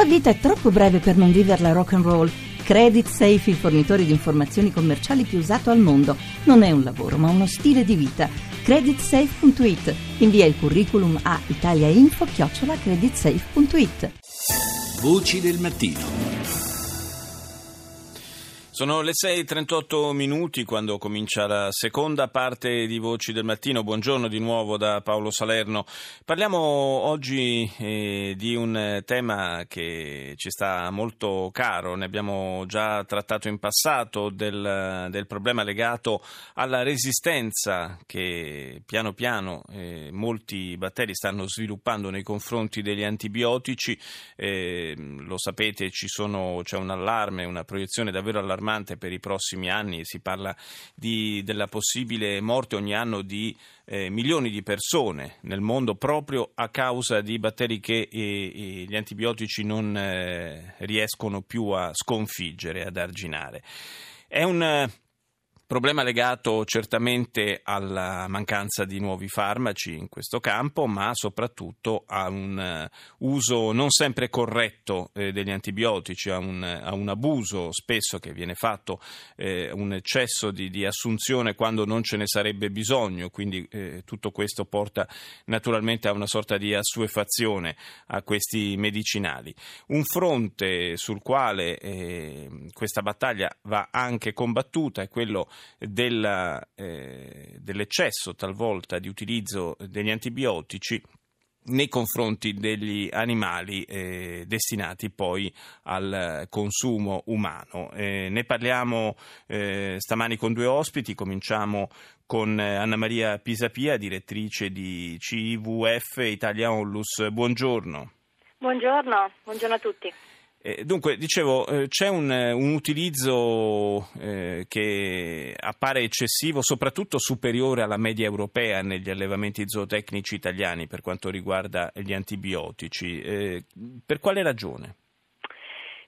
tua vita è troppo breve per non viverla rock and roll. Credit Safe, il fornitore di informazioni commerciali più usato al mondo. Non è un lavoro, ma uno stile di vita. Creditsafe.it. Invia il curriculum a italiainfo-creditsafe.it. Voci del mattino. Sono le 6.38 minuti quando comincia la seconda parte di Voci del Mattino. Buongiorno di nuovo da Paolo Salerno. Parliamo oggi eh, di un tema che ci sta molto caro, ne abbiamo già trattato in passato, del, del problema legato alla resistenza che piano piano eh, molti batteri stanno sviluppando nei confronti degli antibiotici. Eh, lo sapete, sono, c'è un allarme, una proiezione davvero allarmante allarmante per i prossimi anni, si parla di, della possibile morte ogni anno di eh, milioni di persone nel mondo proprio a causa di batteri che eh, gli antibiotici non eh, riescono più a sconfiggere, ad arginare. È un Problema legato certamente alla mancanza di nuovi farmaci in questo campo, ma soprattutto a un eh, uso non sempre corretto eh, degli antibiotici, a un, a un, abuso spesso che viene fatto, eh, un eccesso di, di, assunzione quando non ce ne sarebbe bisogno, quindi eh, tutto questo porta naturalmente a una sorta di assuefazione a questi medicinali. Un fronte sul quale eh, questa battaglia va anche combattuta è quello della, eh, dell'eccesso talvolta di utilizzo degli antibiotici nei confronti degli animali eh, destinati poi al consumo umano. Eh, ne parliamo eh, stamani con due ospiti, cominciamo con Anna Maria Pisapia, direttrice di CIVF Italia Onlus. Buongiorno. Buongiorno, buongiorno a tutti. Eh, dunque, dicevo, eh, c'è un, eh, un utilizzo eh, che appare eccessivo, soprattutto superiore alla media europea negli allevamenti zootecnici italiani per quanto riguarda gli antibiotici. Eh, per quale ragione?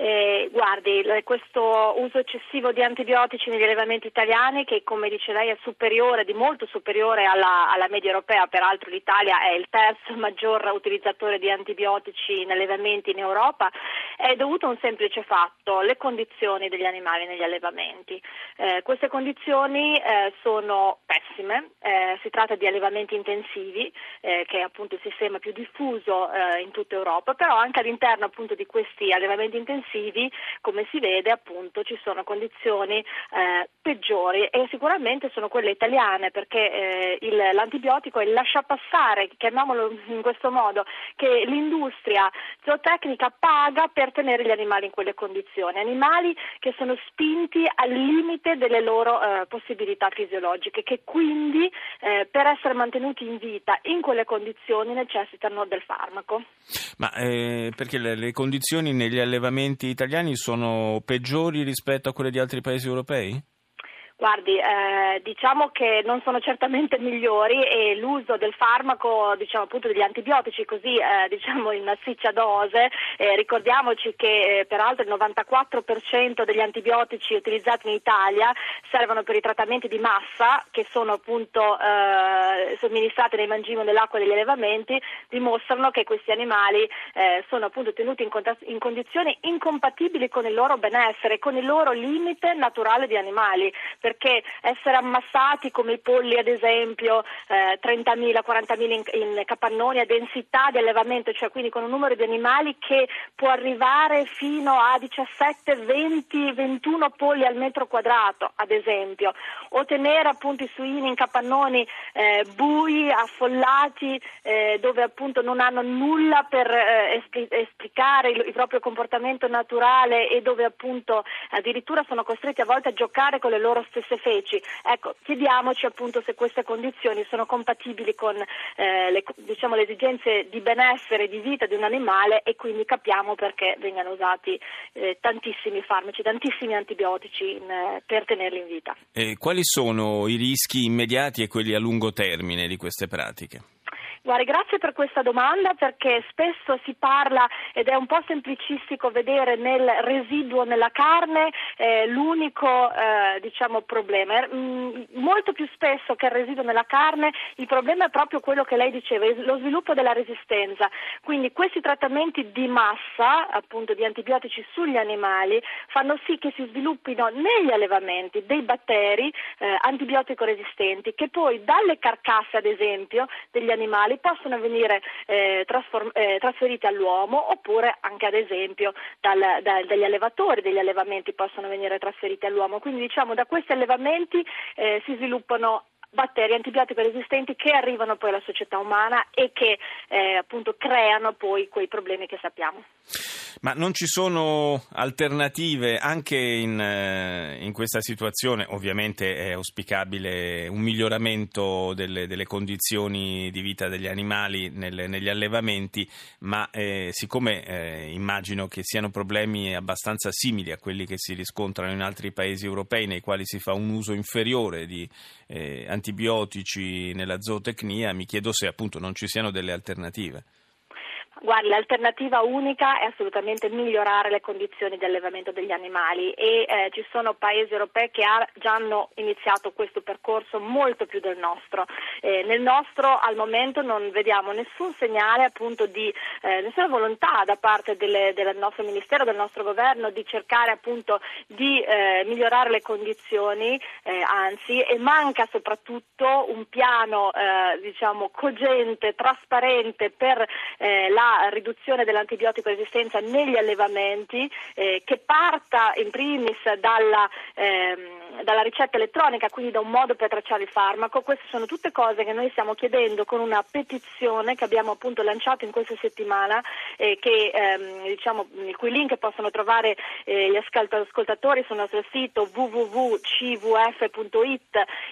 Eh, guardi, questo uso eccessivo di antibiotici negli allevamenti italiani, che come dice lei è superiore, di molto superiore alla, alla, media europea, peraltro l'Italia è il terzo maggior utilizzatore di antibiotici in allevamenti in Europa, è dovuto a un semplice fatto, le condizioni degli animali negli allevamenti. Eh, queste condizioni eh, sono pessime, eh, si tratta di allevamenti intensivi, eh, che è appunto il sistema più diffuso eh, in tutta Europa, però anche all'interno appunto di questi allevamenti intensivi intensivi, come si vede appunto ci sono condizioni eh, peggiori e sicuramente sono quelle italiane perché eh, il, l'antibiotico è il lasciapassare, chiamiamolo in questo modo, che l'industria zootecnica paga per tenere gli animali in quelle condizioni, animali che sono spinti al limite delle loro eh, possibilità fisiologiche, che quindi eh, per essere mantenuti in vita in quelle condizioni necessitano del farmaco. Ma eh, perché le, le condizioni negli allevamenti italiani sono peggiori rispetto a quelle di altri paesi europei? Guardi, eh, diciamo che non sono certamente migliori e l'uso del farmaco, diciamo appunto degli antibiotici così eh, diciamo in massiccia dose, eh, ricordiamoci che eh, peraltro il 94% degli antibiotici utilizzati in Italia servono per i trattamenti di massa che sono appunto eh, somministrati nei mangimi dell'acqua degli allevamenti, dimostrano che questi animali eh, sono appunto tenuti in, cont- in condizioni incompatibili con il loro benessere, con il loro limite naturale di animali perché essere ammassati come i polli ad esempio, eh, 30.000, 40.000 in, in capannoni a densità di allevamento, cioè quindi con un numero di animali che può arrivare fino a 17, 20, 21 polli al metro quadrato ad esempio, o tenere appunto i suini in capannoni eh, bui, affollati, eh, dove appunto non hanno nulla per eh, esplicare il, il proprio comportamento naturale e dove appunto addirittura sono costretti a volte a giocare con le loro stesse feci. Ecco, chiediamoci appunto se queste condizioni sono compatibili con eh, le, diciamo, le, esigenze di benessere di vita di un animale e quindi capiamo perché vengano usati eh, tantissimi farmaci, tantissimi antibiotici in, eh, per tenerli in vita. E quali sono i rischi immediati e quelli a lungo termine di queste pratiche? Guardi, grazie per questa domanda perché spesso si parla ed è un po' semplicistico vedere nel residuo nella carne eh, l'unico eh, diciamo, problema. Mm, molto più spesso che il residuo nella carne il problema è proprio quello che lei diceva, lo sviluppo della resistenza. Quindi questi trattamenti di massa, appunto di antibiotici sugli animali, fanno sì che si sviluppino negli allevamenti dei batteri eh, antibiotico resistenti che poi dalle carcasse ad esempio degli animali possono venire eh, trasform- eh, trasferiti all'uomo oppure anche ad esempio dal, da, dagli allevatori degli allevamenti possono venire trasferiti all'uomo. Quindi diciamo da questi allevamenti eh, si sviluppano batteri antibiotico resistenti che arrivano poi alla società umana e che eh, appunto creano poi quei problemi che sappiamo. Ma non ci sono alternative anche in, eh, in questa situazione? Ovviamente è auspicabile un miglioramento delle, delle condizioni di vita degli animali nel, negli allevamenti, ma eh, siccome eh, immagino che siano problemi abbastanza simili a quelli che si riscontrano in altri paesi europei nei quali si fa un uso inferiore di eh, antibiotici nella zootecnia, mi chiedo se appunto non ci siano delle alternative. Guardi, l'alternativa unica è assolutamente migliorare le condizioni di allevamento degli animali e eh, ci sono paesi europei che ha, già hanno iniziato questo percorso molto più del nostro. Eh, nel nostro al momento non vediamo nessun segnale appunto di eh, nessuna volontà da parte delle, del nostro Ministero, del nostro Governo di cercare appunto di eh, migliorare le condizioni, eh, anzi, e manca soprattutto un piano eh, diciamo cogente, trasparente per la riduzione dell'antibiotico resistenza negli allevamenti eh, che parta in primis dalla, ehm, dalla, ricetta elettronica, quindi da un modo per tracciare il farmaco. Queste sono tutte cose che noi stiamo chiedendo con una petizione che abbiamo appunto lanciato in questa settimana, eh, che, ehm, diciamo, il cui link possono trovare eh, gli ascoltatori sul nostro sito www.cvf.it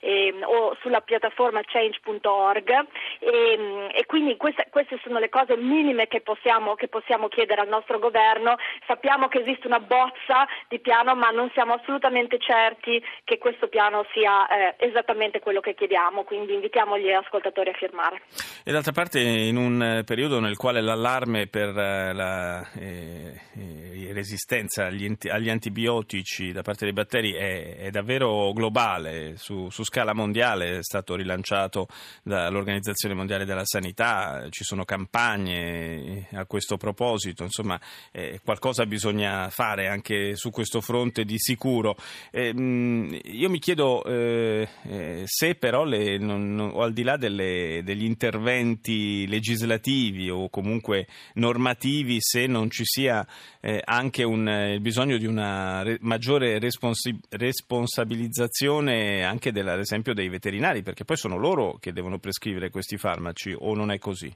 ehm, o sulla piattaforma change.org e, ehm, e quindi queste, queste sono le cose minime soluzione che possiamo, che possiamo chiedere al nostro governo. Sappiamo che esiste una bozza di piano, ma non siamo assolutamente certi che questo piano sia eh, esattamente quello che chiediamo, quindi invitiamo gli ascoltatori a firmare. E d'altra parte, in un periodo nel quale l'allarme per eh, la eh, eh, resistenza agli, agli, antibiotici da parte dei batteri è, è davvero globale, su, su scala mondiale è stato rilanciato dall'Organizzazione Mondiale della Sanità, ci sono campagne a questo proposito, insomma eh, qualcosa bisogna fare anche su questo fronte di sicuro. Eh, mh, io mi chiedo eh, eh se però, le, non, non, al di là delle, degli interventi legislativi o comunque normativi, se non ci sia eh, anche un, il bisogno di una re, maggiore responsi, responsabilizzazione anche della, ad esempio dei veterinari, perché poi sono loro che devono prescrivere questi farmaci o non è così?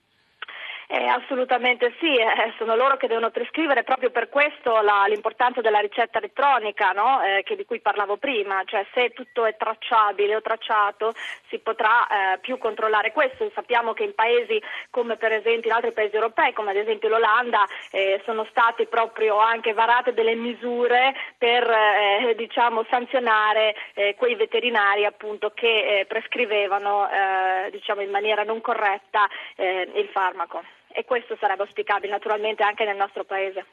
Eh, assolutamente sì, eh, sono loro che devono prescrivere proprio per questo la, l'importanza della ricetta elettronica no? eh, di cui parlavo prima, cioè se tutto è tracciabile o tracciato si potrà eh, più controllare questo. Sappiamo che in paesi come per esempio in altri paesi europei, come ad esempio l'Olanda, eh, sono state proprio anche varate delle misure per eh, diciamo, sanzionare quei veterinari appunto, che prescrivevano diciamo, in maniera non corretta il farmaco e questo sarebbe auspicabile naturalmente anche nel nostro paese.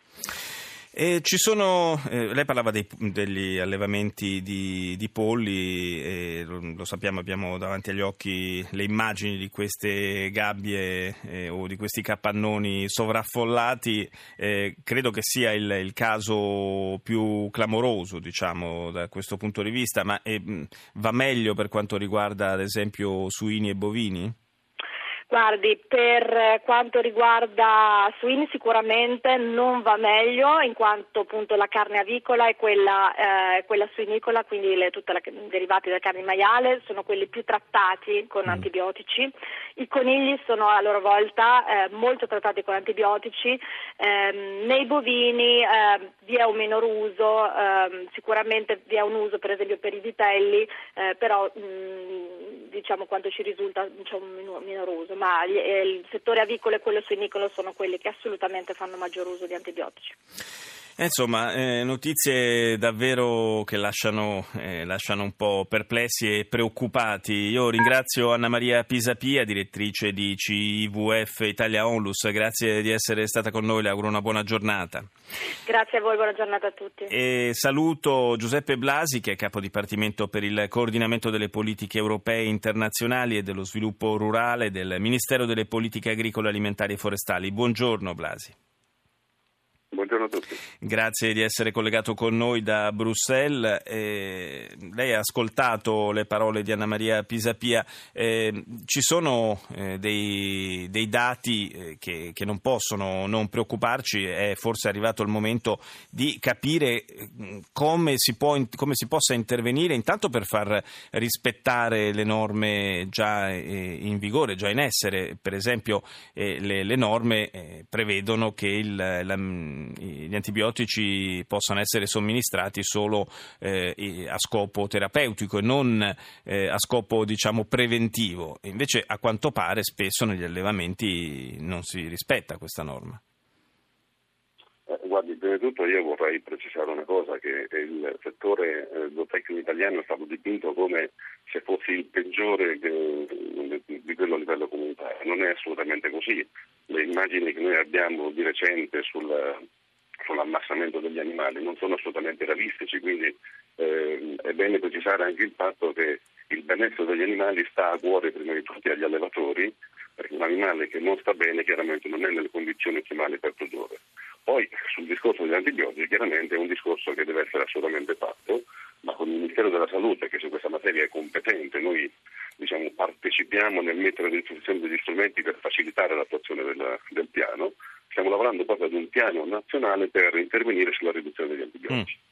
Sono, eh, lei parlava dei, degli allevamenti di, di polli, lo, lo, sappiamo, abbiamo davanti agli occhi le immagini di queste gabbie eh, o di questi capannoni sovraffollati, eh, credo che sia il, il, caso più clamoroso diciamo, da questo punto di vista, ma eh, va meglio per quanto riguarda ad esempio suini e bovini? Guardi, per quanto riguarda suini sicuramente non va meglio in quanto appunto la carne avicola e quella, eh, quella suinicola, quindi le, tutte i derivati della carne maiale, sono quelli più trattati con mm. antibiotici. I conigli sono a loro volta eh, molto trattati con antibiotici. Eh, nei bovini eh, vi è un minor uso, ehm, sicuramente vi è un uso per esempio per i vitelli, eh, però mh, mm, diciamo quanto ci risulta c'è un minor, minor uso ma il settore avicolo e quello suinicolo sono quelli che assolutamente fanno maggior uso di antibiotici. Eh, insomma, eh, notizie davvero che lasciano, eh, lasciano, un po' perplessi e preoccupati. Io ringrazio Anna Maria Pisapia, direttrice di CIVF Italia Onlus, grazie di essere stata con noi, le auguro una buona giornata. Grazie a voi, buona giornata a tutti. E saluto Giuseppe Blasi, che è capo dipartimento per il coordinamento delle politiche europee internazionali e dello sviluppo rurale del Ministero delle Politiche Agricole, Alimentari e Forestali. Buongiorno Blasi. Buongiorno a tutti. Grazie di essere collegato con noi da Bruxelles. Eh, lei ha ascoltato le parole di Anna Maria Pisapia. Eh, ci sono eh, dei, dei, dati eh, che, che, non possono non preoccuparci. È forse arrivato il momento di capire mm, come si, può, come si possa intervenire, intanto per far rispettare le norme già eh, in vigore, già in essere. Per esempio, eh, le, le, norme prevedono che il, la, gli antibiotici possano essere somministrati solo eh, a scopo terapeutico e non eh, a scopo diciamo preventivo. Invece a quanto pare spesso negli allevamenti non si rispetta questa norma. Eh, di tutto io vorrei precisare una cosa, che il settore eh, zootecnico italiano è stato dipinto come se fosse il peggiore di quello a livello comunitario. Non è assolutamente così. Le immagini che noi abbiamo di recente sul, sull'ammassamento degli animali non sono assolutamente realistici, quindi eh, è bene precisare anche il fatto che il benessere degli animali sta a cuore prima di tutti agli allevatori, perché un animale che non sta bene chiaramente non è nelle condizioni ottimali per produrre. Poi sul discorso degli antibiotici chiaramente è un discorso che deve essere assolutamente fatto, ma con il Ministero della Salute che su questa materia è competente, noi diciamo, partecipiamo nel mettere a disposizione degli strumenti per facilitare l'attuazione del, del piano stiamo lavorando proprio ad un piano nazionale per intervenire sulla riduzione degli antibiotici. Mm.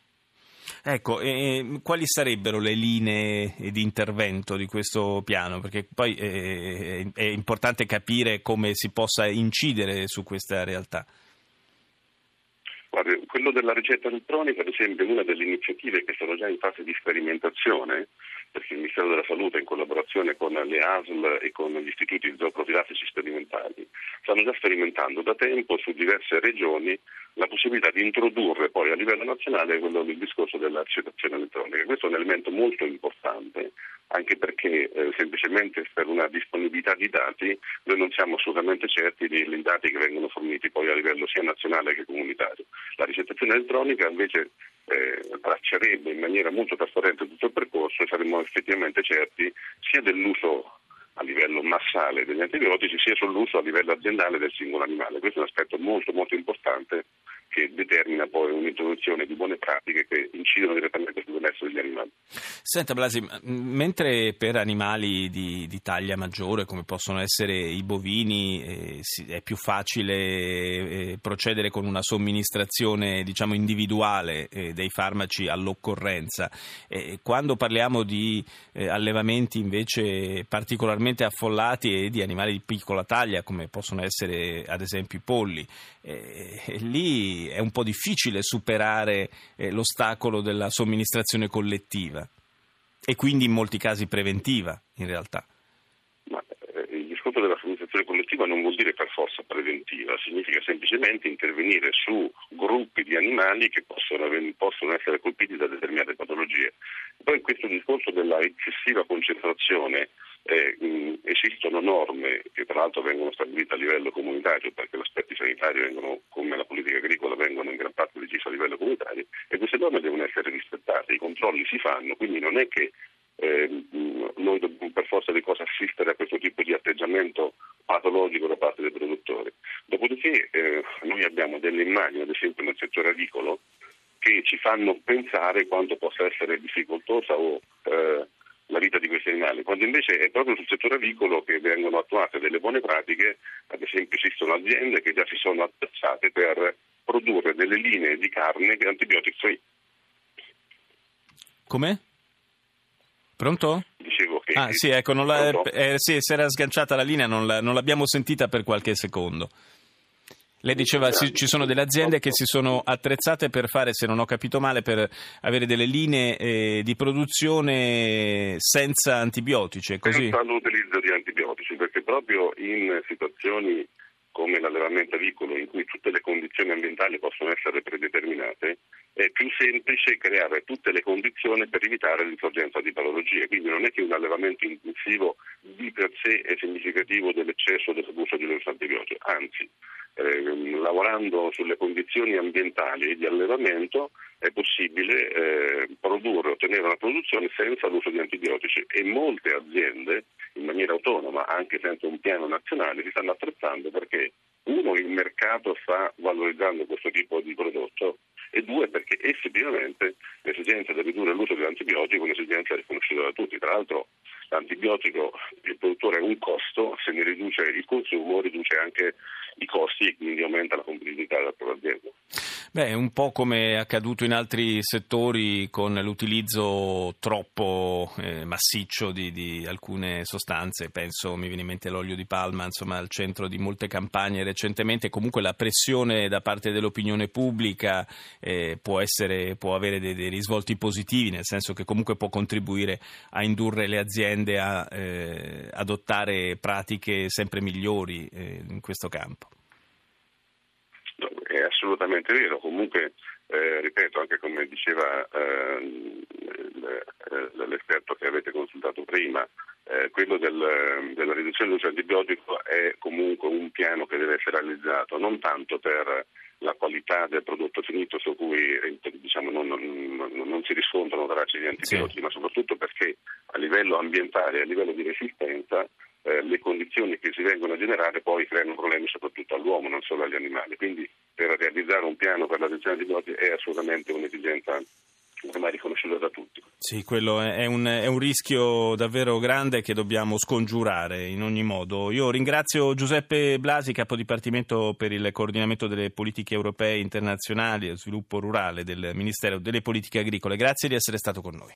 Ecco, eh, quali sarebbero le linee di intervento di questo piano? Perché poi eh, è importante capire come si possa incidere su questa realtà. Guarda, quello della ricetta elettronica, ad esempio, è una delle iniziative che sono già in fase di sperimentazione perché il Ministero della Salute in collaborazione con le ASL e con gli istituti zooprofilattici sperimentali stanno già sperimentando da tempo su diverse regioni la possibilità di introdurre poi a livello nazionale quello del discorso della ricettazione elettronica. Questo è un elemento molto importante anche perché eh, semplicemente per una disponibilità di dati noi non siamo assolutamente certi dei dati che vengono forniti poi a livello sia nazionale che comunitario. La ricettazione elettronica invece eh, traccerebbe in maniera molto trasparente tutto il percorso e saremmo effettivamente certi sia dell'uso a livello massale degli antibiotici sia sull'uso a livello aziendale del singolo animale. Questo è un aspetto molto molto importante che determina poi un'introduzione di buone pratiche che incidono direttamente sul benessere degli animali. Senta Blasi, mentre per animali di, di taglia maggiore come possono essere i bovini eh, è più facile eh, procedere con una somministrazione diciamo, individuale eh, dei farmaci all'occorrenza, quando parliamo di eh, allevamenti invece particolarmente affollati e di animali di piccola taglia come possono essere ad esempio i polli, eh, è un po' difficile superare eh, l'ostacolo della somministrazione collettiva e quindi in molti casi preventiva in realtà. Ma, eh, il discorso della somministrazione collettiva non vuol dire per forza preventiva, significa semplicemente intervenire su gruppi di animali che possono, possono essere colpiti da determinate patologie. Poi questo discorso della eccessiva concentrazione eh, esistono norme che tra l'altro vengono stabilite a livello comunitario perché gli aspetti sanitari vengono, come la politica agricola, vengono in gran parte decisi a livello comunitario e queste norme devono essere rispettate, i controlli si fanno, quindi non è che eh, noi dobbiamo per forza di cose assistere a questo tipo di atteggiamento patologico da parte dei produttori. Dopodiché eh, noi abbiamo delle immagini, ad esempio nel settore agricolo, che ci fanno pensare quanto possa essere difficoltosa o eh, la vita di questi animali, quando invece è proprio sul settore avicolo che vengono attuate delle buone pratiche, ad esempio esistono aziende che già si sono attrezzate per produrre delle linee di carne antibiotic free. Come? Pronto? Dicevo che... Ah sì, ecco, la, eh, sì, si era sganciata la linea, non, la, non l'abbiamo sentita per qualche secondo. Lei diceva che ci sono delle aziende che si sono attrezzate per fare, se non ho capito male, per avere delle linee eh, di produzione senza antibiotici, così? Senza l'utilizzo di antibiotici, perché proprio in situazioni come l'allevamento avicolo in cui tutte le condizioni ambientali possono essere predeterminate, è più semplice creare tutte le condizioni per evitare l'insorgenza di patologie. Quindi non è che un allevamento intensivo di per sé è significativo dell'eccesso dell'abuso di antibiotici, anzi eh, lavorando sulle condizioni ambientali di allevamento è possibile eh, produrre, ottenere una produzione senza l'uso di antibiotici e molte aziende in maniera autonoma, anche senza un piano nazionale, si stanno attrezzando perché uno, il mercato sta valorizzando questo tipo di prodotto e due, perché effettivamente l'esigenza di ridurre l'uso dell'antibiotico è un'esigenza riconosciuta da tutti. Tra l'altro l'antibiotico, il produttore è un costo, se ne riduce il consumo riduce anche i costi e quindi aumenta la competitività della propria azienda. Beh, è un po' come è accaduto in altri settori con l'utilizzo troppo eh, massiccio di, di, alcune sostanze, penso mi viene in mente l'olio di palma, insomma al centro di molte campagne recentemente, comunque la pressione da parte dell'opinione pubblica eh, può, essere, può, avere dei, dei, risvolti positivi, nel senso che comunque può contribuire a indurre le aziende a eh, adottare pratiche sempre migliori eh, in questo campo assolutamente vero, comunque eh, ripeto anche come diceva eh, l'esperto che avete consultato prima, eh, quello del, della riduzione dell'uso antibiotico è comunque un piano che deve essere realizzato, non tanto per la qualità del prodotto finito su cui diciamo, non, non, non, si riscontrano tracce di antibiotici, sì. ma soprattutto perché a livello ambientale e a livello di resistenza eh, le condizioni che si vengono a generare poi creano problemi soprattutto all'uomo, non solo agli animali. Quindi per realizzare un piano per la riduzione di antibiotici è assolutamente un'esigenza ormai riconosciuta da tutti. Sì, quello è un, è un, rischio davvero grande che dobbiamo scongiurare in ogni modo. Io ringrazio Giuseppe Blasi, capo dipartimento per il coordinamento delle politiche europee internazionali e sviluppo rurale del Ministero delle Politiche Agricole. Grazie di essere stato con noi.